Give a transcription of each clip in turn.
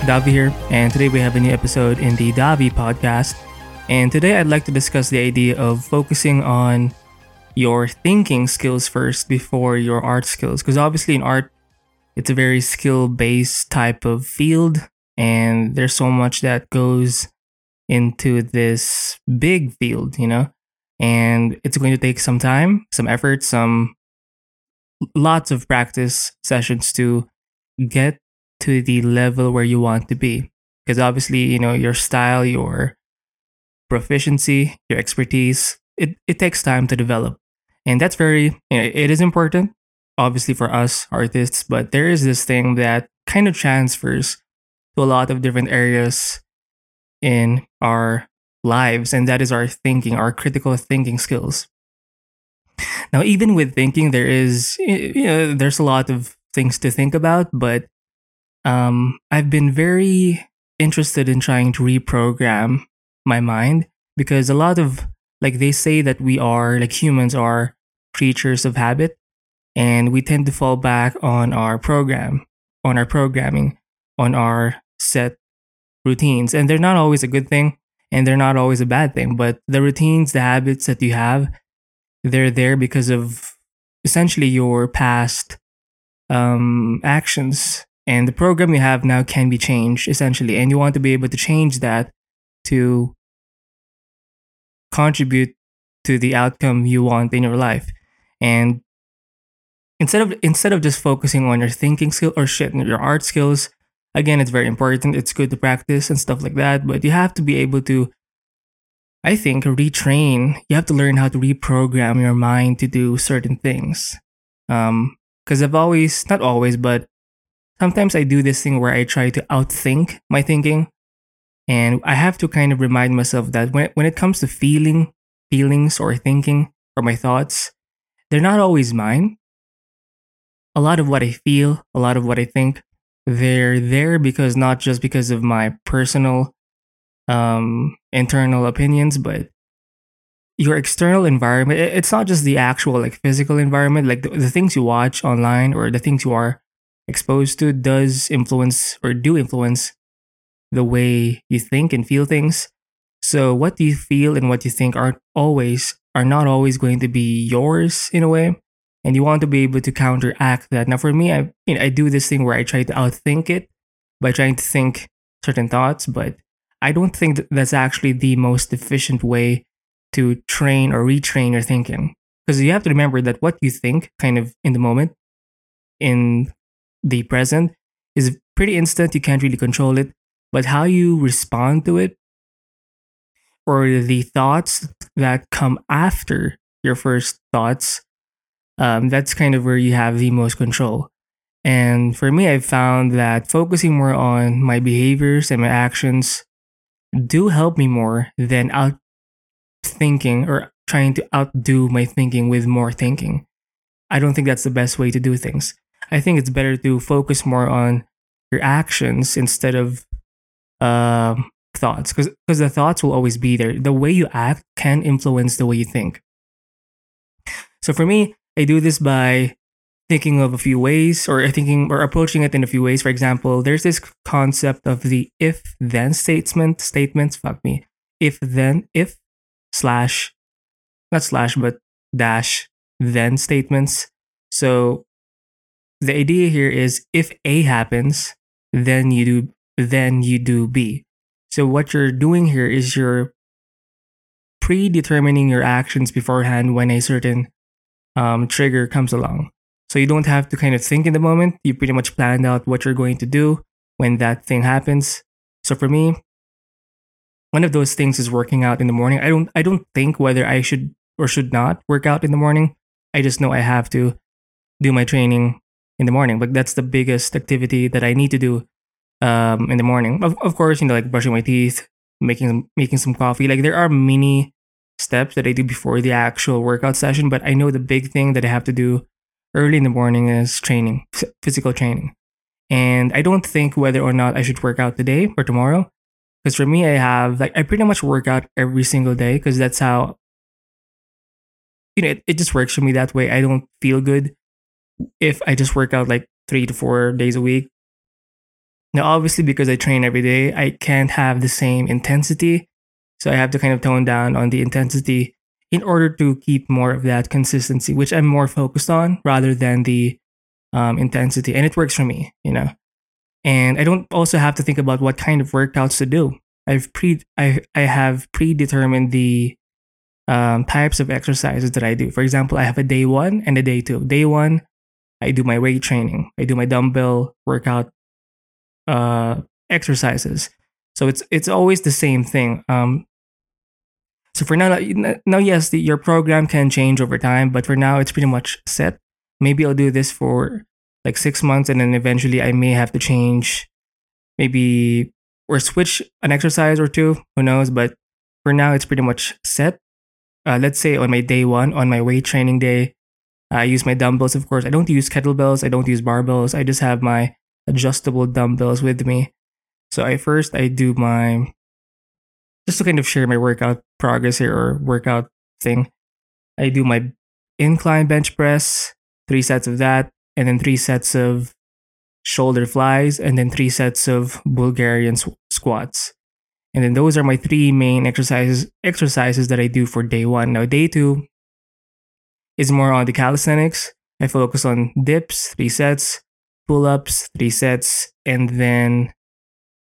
Davi here, and today we have a new episode in the Davi podcast. And today I'd like to discuss the idea of focusing on your thinking skills first before your art skills. Because obviously, in art, it's a very skill based type of field, and there's so much that goes into this big field, you know? And it's going to take some time, some effort, some lots of practice sessions to get to the level where you want to be. Because obviously, you know, your style, your proficiency, your expertise, it, it takes time to develop. And that's very, you know, it is important, obviously, for us artists, but there is this thing that kind of transfers to a lot of different areas in our lives, and that is our thinking, our critical thinking skills. Now, even with thinking, there is, you know, there's a lot of things to think about, but um, I've been very interested in trying to reprogram my mind because a lot of, like, they say that we are, like, humans are creatures of habit, and we tend to fall back on our program, on our programming, on our set routines. And they're not always a good thing, and they're not always a bad thing, but the routines, the habits that you have, they're there because of essentially your past um, actions and the program you have now can be changed essentially. And you want to be able to change that to contribute to the outcome you want in your life. And instead of instead of just focusing on your thinking skill or shit your art skills again it's very important. It's good to practice and stuff like that. But you have to be able to I think retrain, you have to learn how to reprogram your mind to do certain things. Um, cause I've always, not always, but sometimes I do this thing where I try to outthink my thinking. And I have to kind of remind myself that when, when it comes to feeling, feelings or thinking or my thoughts, they're not always mine. A lot of what I feel, a lot of what I think, they're there because not just because of my personal um, internal opinions, but your external environment. It's not just the actual like physical environment, like the, the things you watch online or the things you are exposed to does influence or do influence the way you think and feel things. So what you feel and what you think aren't always are not always going to be yours in a way. And you want to be able to counteract that. Now for me, I you know, I do this thing where I try to outthink it by trying to think certain thoughts, but I don't think that that's actually the most efficient way to train or retrain your thinking. Because you have to remember that what you think, kind of in the moment, in the present, is pretty instant. You can't really control it. But how you respond to it, or the thoughts that come after your first thoughts, um, that's kind of where you have the most control. And for me, I've found that focusing more on my behaviors and my actions do help me more than out thinking or trying to outdo my thinking with more thinking. I don't think that's the best way to do things. I think it's better to focus more on your actions instead of uh, thoughts because because the thoughts will always be there. The way you act can influence the way you think. So for me, I do this by thinking of a few ways or thinking or approaching it in a few ways. For example, there's this concept of the if then statement statements. Fuck me. If then if slash not slash but dash then statements. So the idea here is if A happens, then you do then you do B. So what you're doing here is you're predetermining your actions beforehand when a certain um, trigger comes along. So you don't have to kind of think in the moment. You pretty much planned out what you're going to do when that thing happens. So for me, one of those things is working out in the morning. I don't I don't think whether I should or should not work out in the morning. I just know I have to do my training in the morning. But that's the biggest activity that I need to do um, in the morning. Of, of course, you know, like brushing my teeth, making making some coffee. Like there are many steps that I do before the actual workout session. But I know the big thing that I have to do early in the morning is training, physical training. And I don't think whether or not I should work out today or tomorrow. Because for me, I have, like, I pretty much work out every single day because that's how, you know, it, it just works for me that way. I don't feel good if I just work out like three to four days a week. Now, obviously, because I train every day, I can't have the same intensity. So I have to kind of tone down on the intensity in order to keep more of that consistency, which I'm more focused on rather than the um, intensity. And it works for me, you know. And I don't also have to think about what kind of workouts to do. I've pre I I have predetermined the um, types of exercises that I do. For example, I have a day one and a day two. Day one, I do my weight training. I do my dumbbell workout uh, exercises. So it's it's always the same thing. Um, so for now, now yes, the, your program can change over time, but for now it's pretty much set. Maybe I'll do this for like six months, and then eventually I may have to change, maybe or switch an exercise or two. Who knows? But for now, it's pretty much set. Uh, let's say on my day one, on my weight training day, I use my dumbbells. Of course, I don't use kettlebells. I don't use barbells. I just have my adjustable dumbbells with me. So I first I do my just to kind of share my workout progress here or workout thing. I do my incline bench press, three sets of that, and then three sets of shoulder flies, and then three sets of Bulgarian squats. And then those are my three main exercises exercises that I do for day one. Now day two is more on the calisthenics. I focus on dips, three sets, pull ups, three sets, and then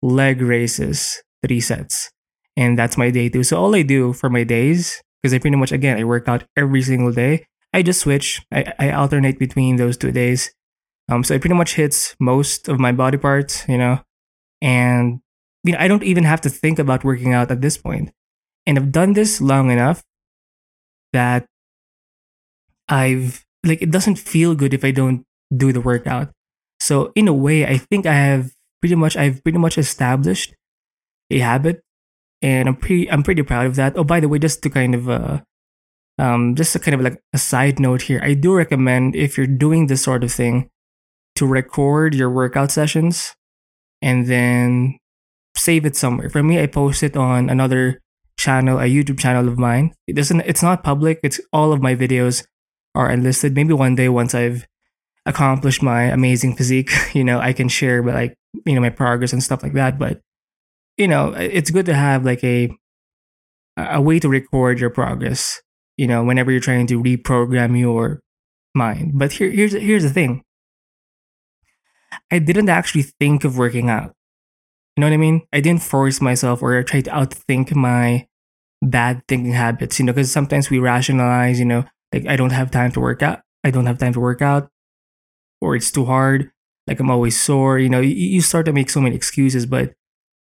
leg raises, three sets. And that's my day two. So all I do for my days, because I pretty much, again, I work out every single day, I just switch. I, I alternate between those two days. Um, so it pretty much hits most of my body parts, you know, and you know, I don't even have to think about working out at this point. And I've done this long enough that I've like it doesn't feel good if I don't do the workout. So in a way, I think I have pretty much I've pretty much established a habit, and I'm pretty I'm pretty proud of that. Oh, by the way, just to kind of uh, um, just a kind of like a side note here, I do recommend if you're doing this sort of thing to record your workout sessions and then save it somewhere. For me, I post it on another channel, a YouTube channel of mine. It doesn't it's not public. It's all of my videos are unlisted. Maybe one day once I've accomplished my amazing physique, you know, I can share but like, you know, my progress and stuff like that. But, you know, it's good to have like a a way to record your progress, you know, whenever you're trying to reprogram your mind. But here here's here's the thing. I didn't actually think of working out. You know what I mean? I didn't force myself or try to outthink my bad thinking habits, you know, because sometimes we rationalize, you know, like I don't have time to work out. I don't have time to work out, or it's too hard. Like I'm always sore. You know, you, you start to make so many excuses, but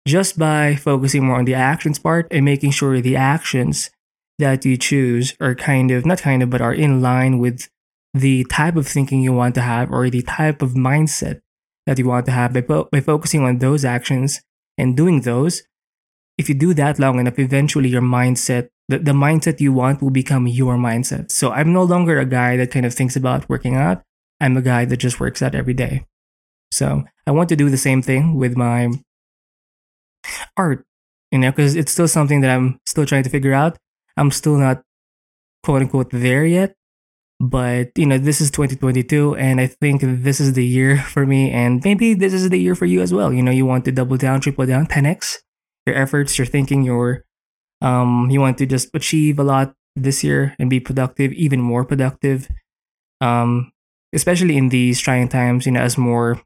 just by focusing more on the actions part and making sure the actions that you choose are kind of, not kind of, but are in line with the type of thinking you want to have or the type of mindset that you want to have by, by focusing on those actions and doing those, if you do that long enough, eventually your mindset, the, the mindset you want will become your mindset. So I'm no longer a guy that kind of thinks about working out. I'm a guy that just works out every day. So I want to do the same thing with my art, you know, because it's still something that I'm still trying to figure out. I'm still not quote unquote there yet. But, you know, this is 2022, and I think this is the year for me, and maybe this is the year for you as well. You know, you want to double down, triple down, 10x your efforts, your thinking, your, um, you want to just achieve a lot this year and be productive, even more productive. Um, especially in these trying times, you know, as more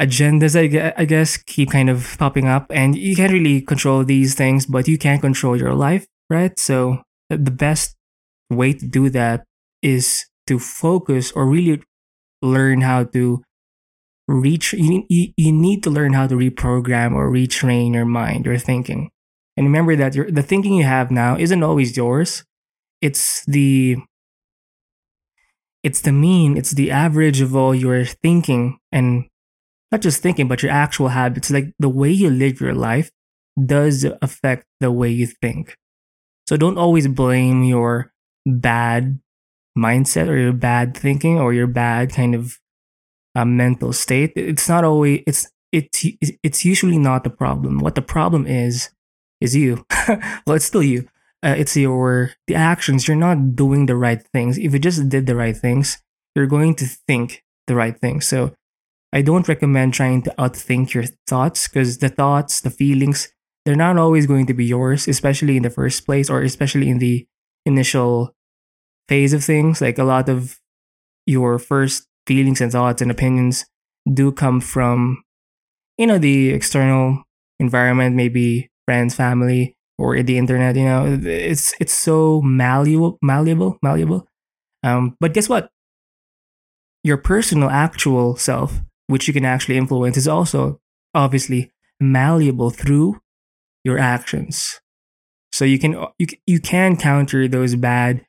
agendas, I guess, keep kind of popping up, and you can't really control these things, but you can control your life, right? So the best way to do that is to focus or really learn how to reach you, you, you need to learn how to reprogram or retrain your mind your thinking and remember that the thinking you have now isn't always yours. It's the it's the mean it's the average of all your thinking and not just thinking but your actual habits. Like the way you live your life does affect the way you think. So don't always blame your bad mindset or your bad thinking or your bad kind of uh, mental state. It's not always it's it's it's usually not the problem. What the problem is is you. Well it's still you. Uh, it's your the actions. You're not doing the right things. If you just did the right things you're going to think the right things so I don't recommend trying to outthink your thoughts because the thoughts, the feelings, they're not always going to be yours, especially in the first place or especially in the initial phase of things. Like a lot of your first feelings and thoughts and opinions do come from, you know, the external environment, maybe friends, family, or the internet. You know, it's it's so malleable, malleable, malleable. Um, but guess what? Your personal actual self which you can actually influence, is also obviously malleable through your actions. So you can you, you can counter those bad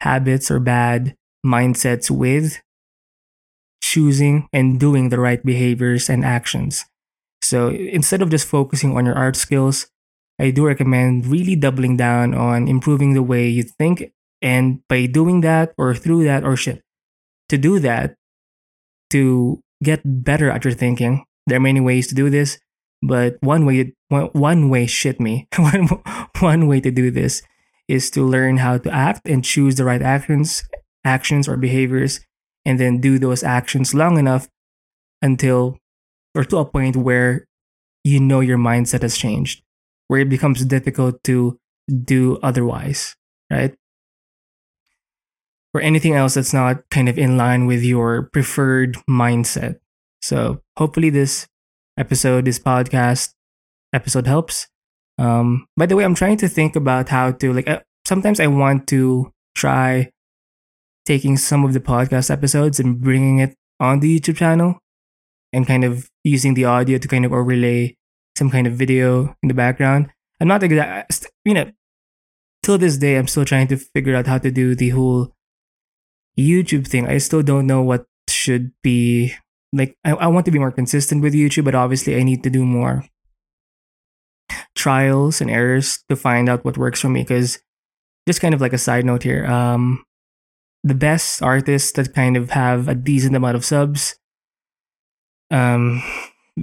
habits or bad mindsets with choosing and doing the right behaviors and actions. So instead of just focusing on your art skills, I do recommend really doubling down on improving the way you think. And by doing that or through that or shit, to do that, to get better at your thinking. There are many ways to do this, but one way one, way shit me one one way to do this is to learn how to act and choose the right actions actions or behaviors and then do those actions long enough until or to a point where you know your mindset has changed where it becomes difficult to do otherwise right or anything else that's not kind of in line with your preferred mindset. So hopefully this episode, this podcast episode helps. Um, by the way, I'm trying to think about how to like. Uh, sometimes I want to try taking some of the podcast episodes and bringing it on the YouTube channel, and kind of using the audio to kind of overlay some kind of video in the background. I'm not exact, you know, till this day, I'm still trying to figure out how to do the whole YouTube thing, I still don't know what should be like. I, I want to be more consistent with YouTube, but obviously, I need to do more trials and errors to find out what works for me. Because just kind of like a side note here, um, the best artists that kind of have a decent amount of subs, um,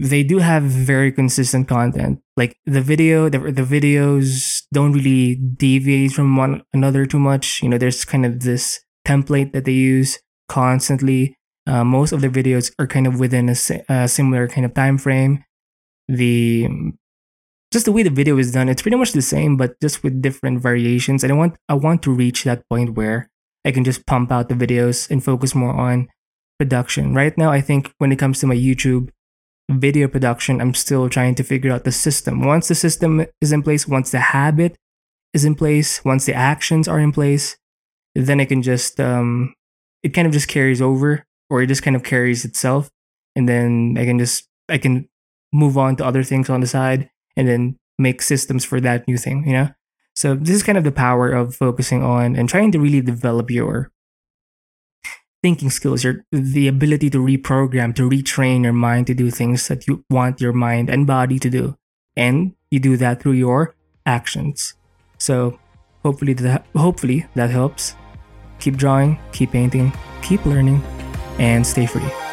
they do have very consistent content. Like the video, the, the videos don't really deviate from one another too much. You know, there's kind of this template that they use constantly. Uh, most of the videos are kind of within a, a, similar kind of time frame. The just the way the video is done, it's pretty much the same, but just with different variations. And I want I want to reach that point where I can just pump out the videos and focus more on production. Right now, I think when it comes to my YouTube video production, I'm still trying to figure out the system. Once the system is in place, once the habit is in place, once the actions are in place, then I can just um it kind of just carries over or it just kind of carries itself and then I can just I can move on to other things on the side and then make systems for that new thing, you know? So this is kind of the power of focusing on and trying to really develop your thinking skills, your the ability to reprogram, to retrain your mind to do things that you want your mind and body to do. And you do that through your actions. So hopefully that hopefully that helps. Keep drawing, keep painting, keep learning, and stay free.